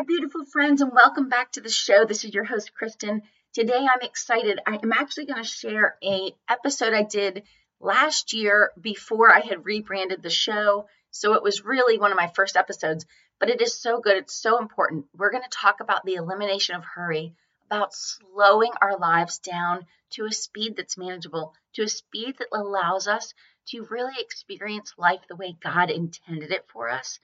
Hi, beautiful friends, and welcome back to the show. This is your host, Kristin. Today, I'm excited. I am actually going to share a episode I did last year before I had rebranded the show. So it was really one of my first episodes, but it is so good. It's so important. We're going to talk about the elimination of hurry, about slowing our lives down to a speed that's manageable, to a speed that allows us to really experience life the way God intended it for us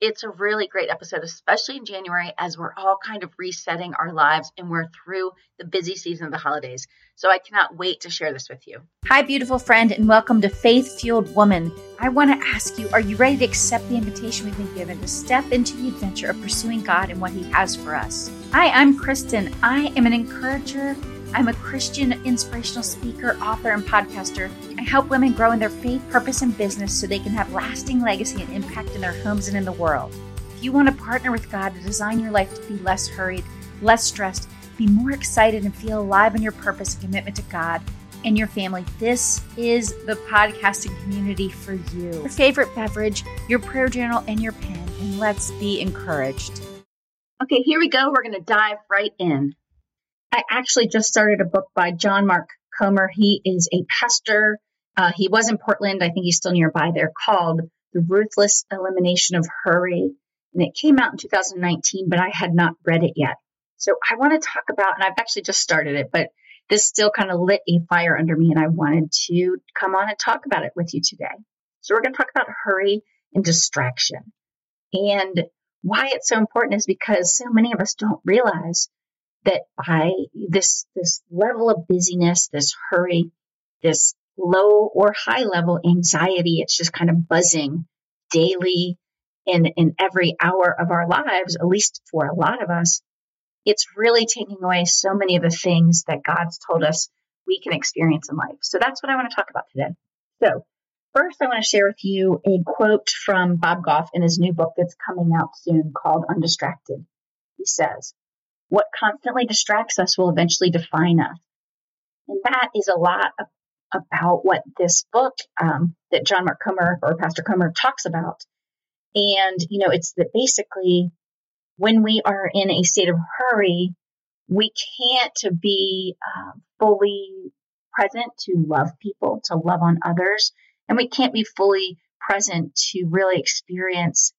it's a really great episode, especially in January as we're all kind of resetting our lives and we're through the busy season of the holidays. So I cannot wait to share this with you. Hi, beautiful friend, and welcome to Faith Fueled Woman. I want to ask you are you ready to accept the invitation we've been given to step into the adventure of pursuing God and what He has for us? Hi, I'm Kristin. I am an encourager I'm a Christian inspirational speaker, author, and podcaster. I help women grow in their faith, purpose, and business so they can have lasting legacy and impact in their homes and in the world. If you want to partner with God to design your life to be less hurried, less stressed, be more excited, and feel alive in your purpose and commitment to God and your family, this is the podcasting community for you. Your favorite beverage, your prayer journal, and your pen, and let's be encouraged. Okay, here we go. We're going to dive right in. I actually just started a book by John Mark Comer. He is a pastor. Uh, he was in Portland. I think he's still nearby there called The Ruthless Elimination of Hurry. And it came out in 2019, but I had not read it yet. So I want to talk about, and I've actually just started it, but this still kind of lit a fire under me and I wanted to come on and talk about it with you today. So we're going to talk about hurry and distraction. And why it's so important is because so many of us don't realize that by this this level of busyness, this hurry, this low or high level anxiety, it's just kind of buzzing daily in in every hour of our lives, at least for a lot of us, it's really taking away so many of the things that God's told us we can experience in life. So that's what I want to talk about today. So First, I want to share with you a quote from Bob Goff in his new book that's coming out soon called Undistracted. He says, what constantly distracts us will eventually define us. And that is a lot of, about what this book um, that John Mark Comer or Pastor Comer talks about. And, you know, it's that basically when we are in a state of hurry, we can't be uh, fully present to love people, to love on others, and we can't be fully present to really experience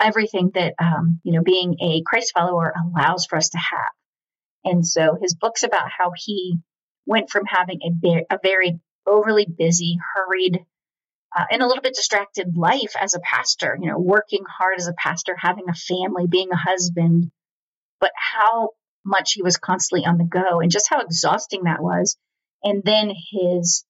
everything that um, you know being a Christ follower allows for us to have. And so his book's about how he went from having a, a very overly busy, hurried, uh, and a little bit distracted life as a pastor. You know, working hard as a pastor, having a family, being a husband, but how much he was constantly on the go and just how exhausting that was. And then his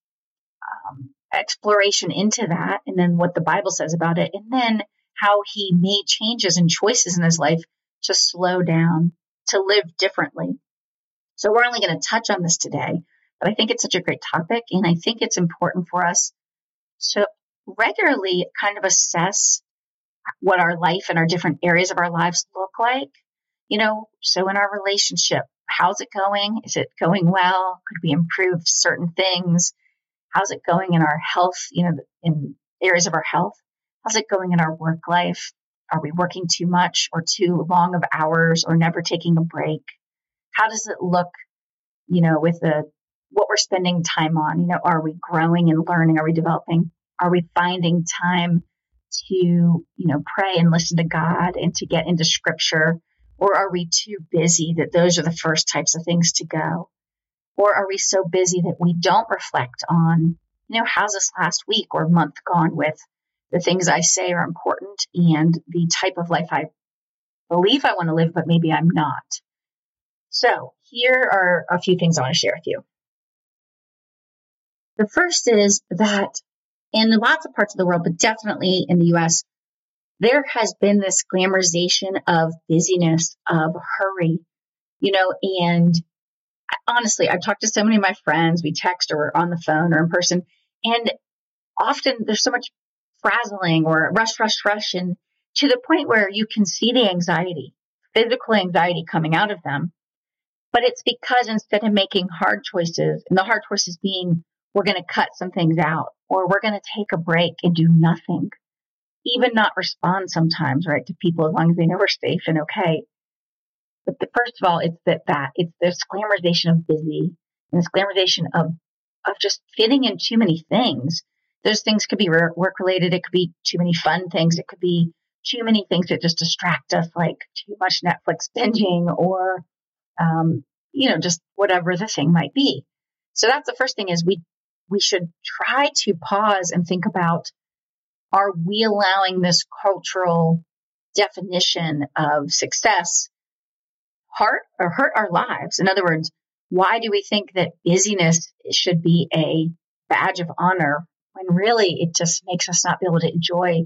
um, exploration into that, and then what the Bible says about it, and then how he made changes and choices in his life to slow down, to live differently. So we're only going to touch on this today, but I think it's such a great topic. And I think it's important for us to regularly kind of assess what our life and our different areas of our lives look like. You know, so in our relationship, how's it going? Is it going well? Could we improve certain things? How's it going in our health, you know, in areas of our health? How's it going in our work life? Are we working too much or too long of hours or never taking a break? How does it look, you know, with the what we're spending time on? You know, are we growing and learning? Are we developing? Are we finding time to, you know, pray and listen to God and to get into scripture? Or are we too busy that those are the first types of things to go? Or are we so busy that we don't reflect on, you know, how's this last week or month gone with the things I say are important and the type of life I believe I want to live, but maybe I'm not. So here are a few things I want to share with you. The first is that in lots of parts of the world, but definitely in the US, there has been this glamorization of busyness, of hurry, you know, and honestly, I've talked to so many of my friends, we text or we're on the phone or in person, and often there's so much frazzling or rush, rush, rush, and to the point where you can see the anxiety, physical anxiety coming out of them. But it's because instead of making hard choices, and the hard choices being, we're going to cut some things out, or we're going to take a break and do nothing, even not respond sometimes, right, to people as long as they know we're safe and okay. But the, first of all, it's that that it's this glamorization of busy and this glamorization of of just fitting in too many things. Those things could be work related. It could be too many fun things. It could be too many things that just distract us, like too much Netflix binging or, um, you know, just whatever the thing might be. So that's the first thing is we, we should try to pause and think about, are we allowing this cultural definition of success hurt or hurt our lives? In other words, why do we think that busyness should be a badge of honor when really it just makes us not be able to enjoy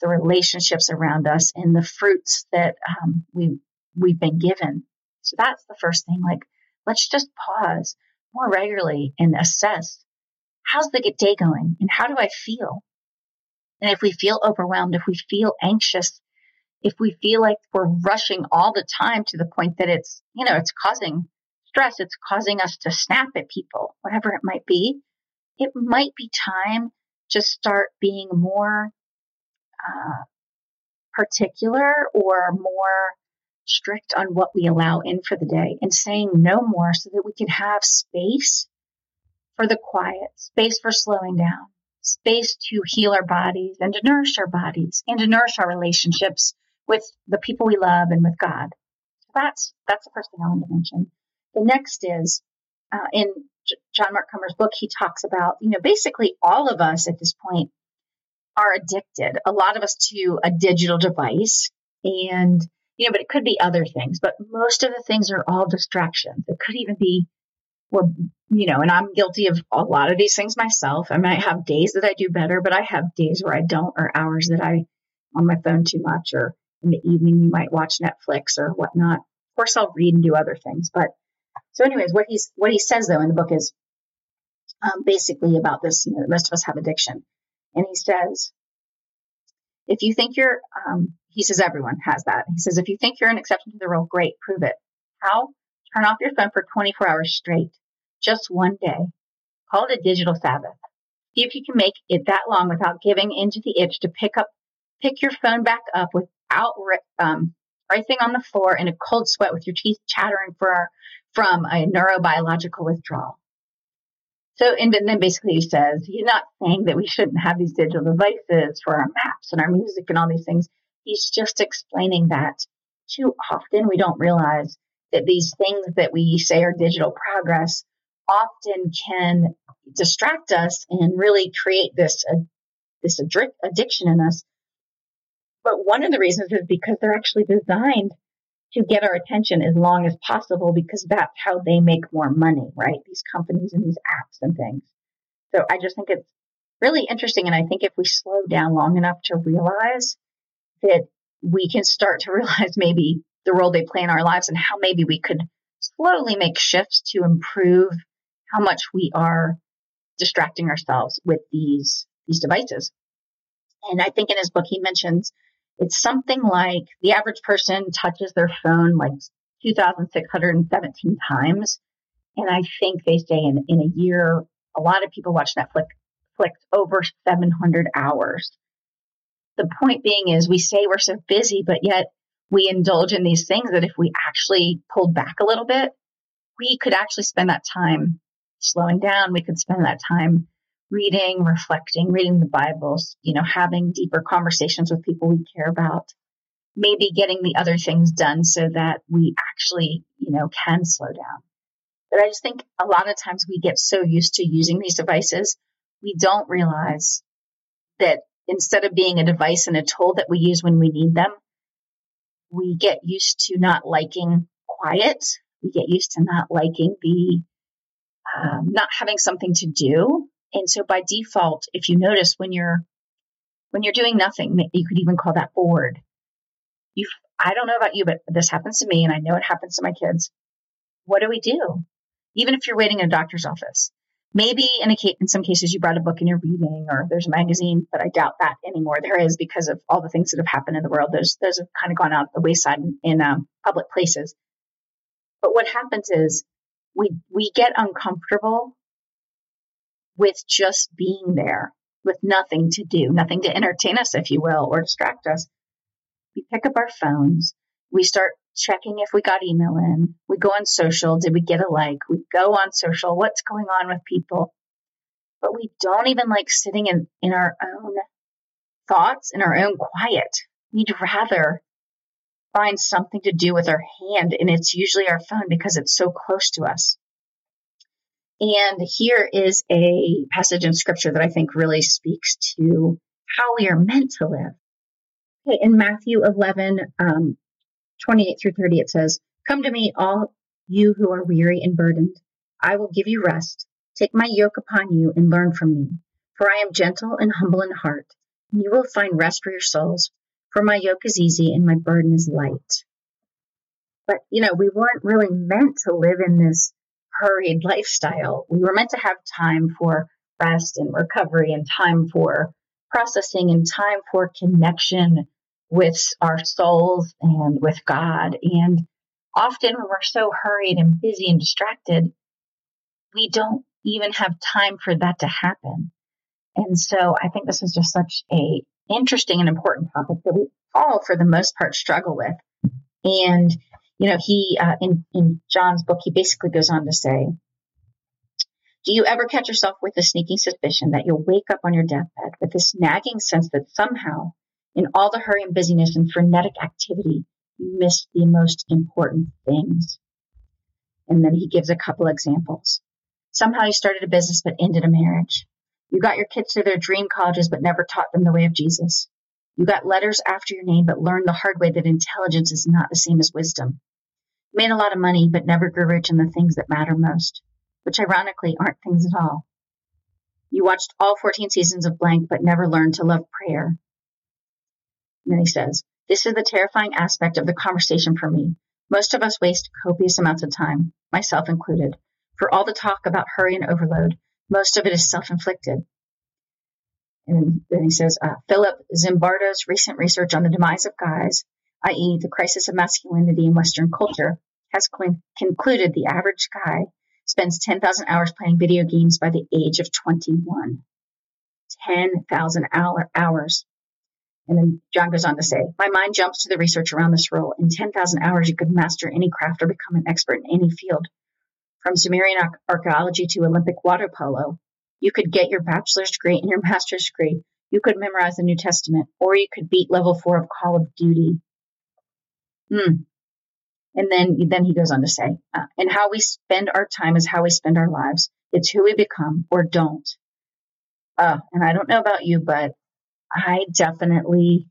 the relationships around us and the fruits that um, we we've been given. So that's the first thing. Like, let's just pause more regularly and assess how's the day going and how do I feel? And if we feel overwhelmed, if we feel anxious, if we feel like we're rushing all the time to the point that it's, you know, it's causing stress, it's causing us to snap at people, whatever it might be, it might be time to start being more uh, particular or more strict on what we allow in for the day and saying no more so that we can have space for the quiet, space for slowing down, space to heal our bodies and to nourish our bodies and to nourish our relationships with the people we love and with God. That's that's the first thing I want to mention. The next is uh, in John Mark Comer's book, he talks about you know basically all of us at this point are addicted. A lot of us to a digital device, and you know, but it could be other things. But most of the things are all distractions. It could even be or you know, and I'm guilty of a lot of these things myself. I might have days that I do better, but I have days where I don't, or hours that I on my phone too much, or in the evening we might watch Netflix or whatnot. Of course, I'll read and do other things. But so, anyways, what he's what he says though in the book is um, basically about this. You know, rest of us have addiction, and he says, if you think you're, um, he says everyone has that. He says if you think you're an exception to the rule, great, prove it. How? Turn off your phone for 24 hours straight, just one day. Call it a digital Sabbath. See if you can make it that long without giving into the itch to pick up, pick your phone back up without um, writhing on the floor in a cold sweat with your teeth chattering for, from a neurobiological withdrawal. So, and then basically he says, he's not saying that we shouldn't have these digital devices for our maps and our music and all these things. He's just explaining that too often we don't realize that these things that we say are digital progress often can distract us and really create this, uh, this addiction in us. But one of the reasons is because they're actually designed to get our attention as long as possible because that's how they make more money, right? These companies and these apps and things. So I just think it's really interesting. And I think if we slow down long enough to realize that we can start to realize maybe the role they play in our lives and how maybe we could slowly make shifts to improve how much we are distracting ourselves with these, these devices. And I think in his book, he mentions it's something like the average person touches their phone like 2,617 times. And I think they say in, in a year, a lot of people watch Netflix over 700 hours. The point being is we say we're so busy, but yet we indulge in these things that if we actually pulled back a little bit, we could actually spend that time slowing down. We could spend that time reading, reflecting, reading the Bibles, you know, having deeper conversations with people we care about, maybe getting the other things done so that we actually, you know, can slow down. But I just think a lot of times we get so used to using these devices, we don't realize that instead of being a device and a tool that we use when we need them, we get used to not liking quiet. We get used to not liking the um, not having something to do and so by default, if you notice when you're when you're doing nothing, you could even call that bored. You, I don't know about you, but this happens to me, and I know it happens to my kids. What do we do? Even if you're waiting in a doctor's office, maybe in a case, in some cases you brought a book and you're reading, or there's a magazine, but I doubt that anymore. There is because of all the things that have happened in the world. Those those have kind of gone out the wayside in, in um, public places. But what happens is we we get uncomfortable with just being there, with nothing to do, nothing to entertain us, if you will, or distract us. We pick up our phones We start checking if we got email in. We go on social. Did we get a like? We go on social. What's going on with people? But we don't even like sitting in, in our own thoughts, in our own quiet. We'd rather find something to do with our hand, and it's usually our phone because it's so close to us. And here is a passage in scripture that I think really speaks to how we are meant to live. Okay, in Matthew 11, um, 28 through 30, it says, Come to me, all you who are weary and burdened. I will give you rest. Take my yoke upon you and learn from me. For I am gentle and humble in heart, and you will find rest for your souls. For my yoke is easy and my burden is light. But, you know, we weren't really meant to live in this hurried lifestyle. We were meant to have time for rest and recovery and time for processing and time for connection with our souls and with God. And often when we're so hurried and busy and distracted, we don't even have time for that to happen. And so I think this is just such a interesting and important topic that we all, for the most part, struggle with. And, you know, he, uh, in, in John's book, he basically goes on to say, do you ever catch yourself with a sneaking suspicion that you'll wake up on your deathbed with this nagging sense that somehow, in all the hurry and busyness and frenetic activity, you missed the most important things? And then he gives a couple examples. Somehow you started a business but ended a marriage. You got your kids to their dream colleges but never taught them the way of Jesus. You got letters after your name but learned the hard way that intelligence is not the same as wisdom. Made a lot of money but never grew rich in the things that matter most, which ironically aren't things at all. You watched all 14 seasons of blank but never learned to love prayer. And then he says, This is the terrifying aspect of the conversation for me. Most of us waste copious amounts of time, myself included, for all the talk about hurry and overload most of it is self-inflicted. And then he says, uh, Philip Zimbardo's recent research on the demise of guys, i.e., the crisis of masculinity in Western culture, has concluded the average guy spends 10,000 hours playing video games by the age of 21. 10,000 hour, hours. And then John goes on to say, My mind jumps to the research around this role. In 10,000 hours, you could master any craft or become an expert in any field from Sumerian archaeology to Olympic water polo. You could get your bachelor's degree and your master's degree. You could memorize the New Testament, or you could beat level four of Call of Duty. Hmm. And then, then he goes on to say, uh, and how we spend our time is how we spend our lives. It's who we become or don't. Uh, and I don't know about you, but I definitely,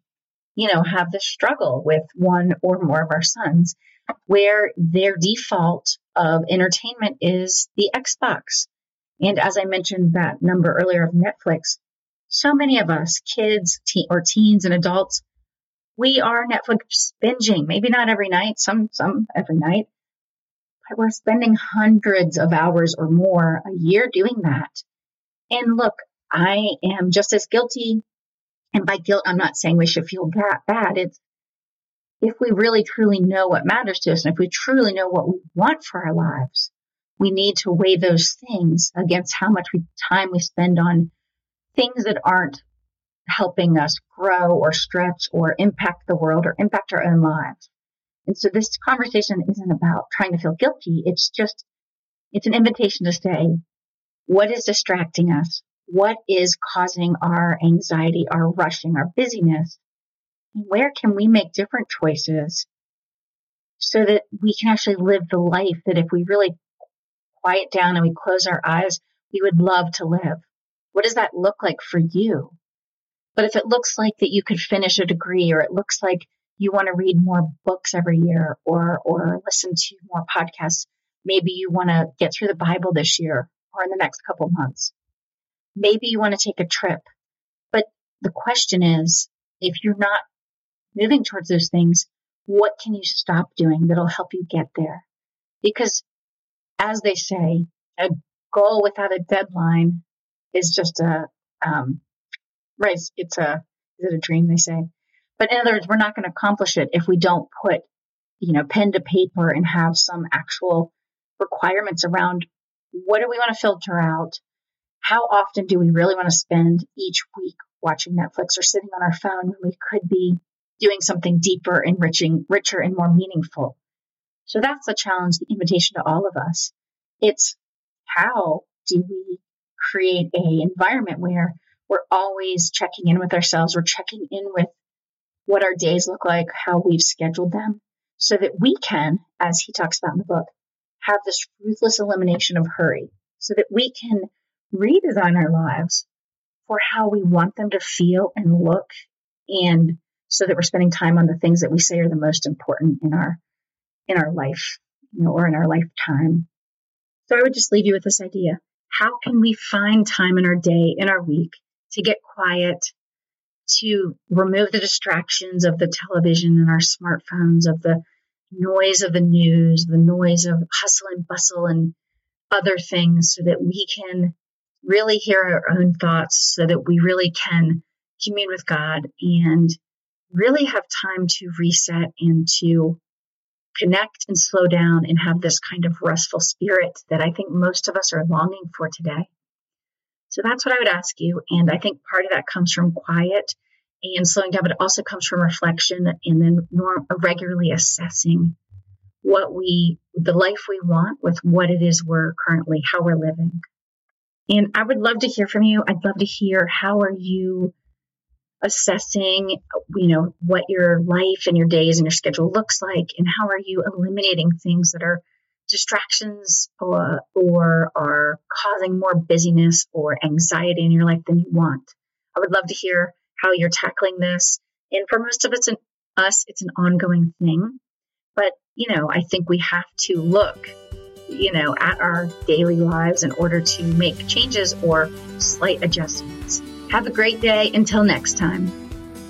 you know, have this struggle with one or more of our sons where their default of entertainment is the Xbox. And as I mentioned that number earlier of Netflix, so many of us, kids te- or teens and adults, we are Netflix binging. Maybe not every night, some some every night, but we're spending hundreds of hours or more a year doing that. And look, I am just as guilty. And by guilt, I'm not saying we should feel bad. It's if we really truly know what matters to us and if we truly know what we want for our lives, we need to weigh those things against how much we, time we spend on things that aren't helping us grow or stretch or impact the world or impact our own lives. And so this conversation isn't about trying to feel guilty. It's just, it's an invitation to say, what is distracting us? What is causing our anxiety, our rushing, our busyness? where can we make different choices so that we can actually live the life that if we really quiet down and we close our eyes, we would love to live? What does that look like for you? But if it looks like that you could finish a degree or it looks like you want to read more books every year or or listen to more podcasts, maybe you want to get through the Bible this year or in the next couple months. Maybe you want to take a trip. But the question is, if you're not moving towards those things, what can you stop doing that'll help you get there? Because as they say, a goal without a deadline is just a, um, right. It's a, is it a dream? They say, but in other words, we're not going to accomplish it if we don't put, you know, pen to paper and have some actual requirements around what do we want to filter out? How often do we really want to spend each week watching Netflix or sitting on our phone when we could be doing something deeper, enriching, richer, and more meaningful. So that's the challenge, the invitation to all of us. It's how do we create a environment where we're always checking in with ourselves, we're checking in with what our days look like, how we've scheduled them, so that we can, as he talks about in the book, have this ruthless elimination of hurry, so that we can redesign our lives for how we want them to feel and look, and so that we're spending time on the things that we say are the most important in our in our life, you know, or in our lifetime. So I would just leave you with this idea. How can we find time in our day, in our week, to get quiet, to remove the distractions of the television and our smartphones, of the noise of the news, the noise of hustle and bustle and other things, so that we can really hear our own thoughts, so that we really can commune with God and really have time to reset and to connect and slow down and have this kind of restful spirit that I think most of us are longing for today. So that's what I would ask you. And I think part of that comes from quiet and slowing down, but it also comes from reflection and then norm, regularly assessing what we, the life we want with what it is we're currently, how we're living. And I would love to hear from you. I'd love to hear how are you assessing, you know, what your life and your days and your schedule looks like, and how are you eliminating things that are distractions or, or are causing more busyness or anxiety in your life than you want. I would love to hear how you're tackling this. And for most of us, it's an ongoing thing. But, you know, I think we have to look, you know, at our daily lives in order to make changes or slight adjustments. Have a great day. Until next time.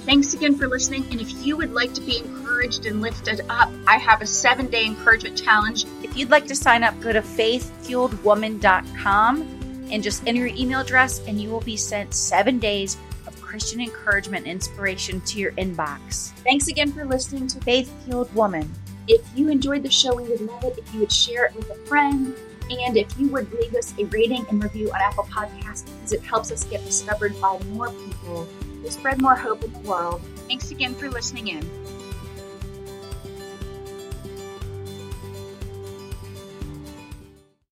Thanks again for listening. And if you would like to be encouraged and lifted up, I have a seven day encouragement challenge. If you'd like to sign up, go to faithfueledwoman.com and just enter your email address, and you will be sent seven days of Christian encouragement and inspiration to your inbox. Thanks again for listening to Faith Fueled Woman. If you enjoyed the show, we would love it if you would share it with a friend and if you would leave us a rating and review on Apple Podcasts, because it helps us get discovered by more people to spread more hope in the world. Thanks again for listening in.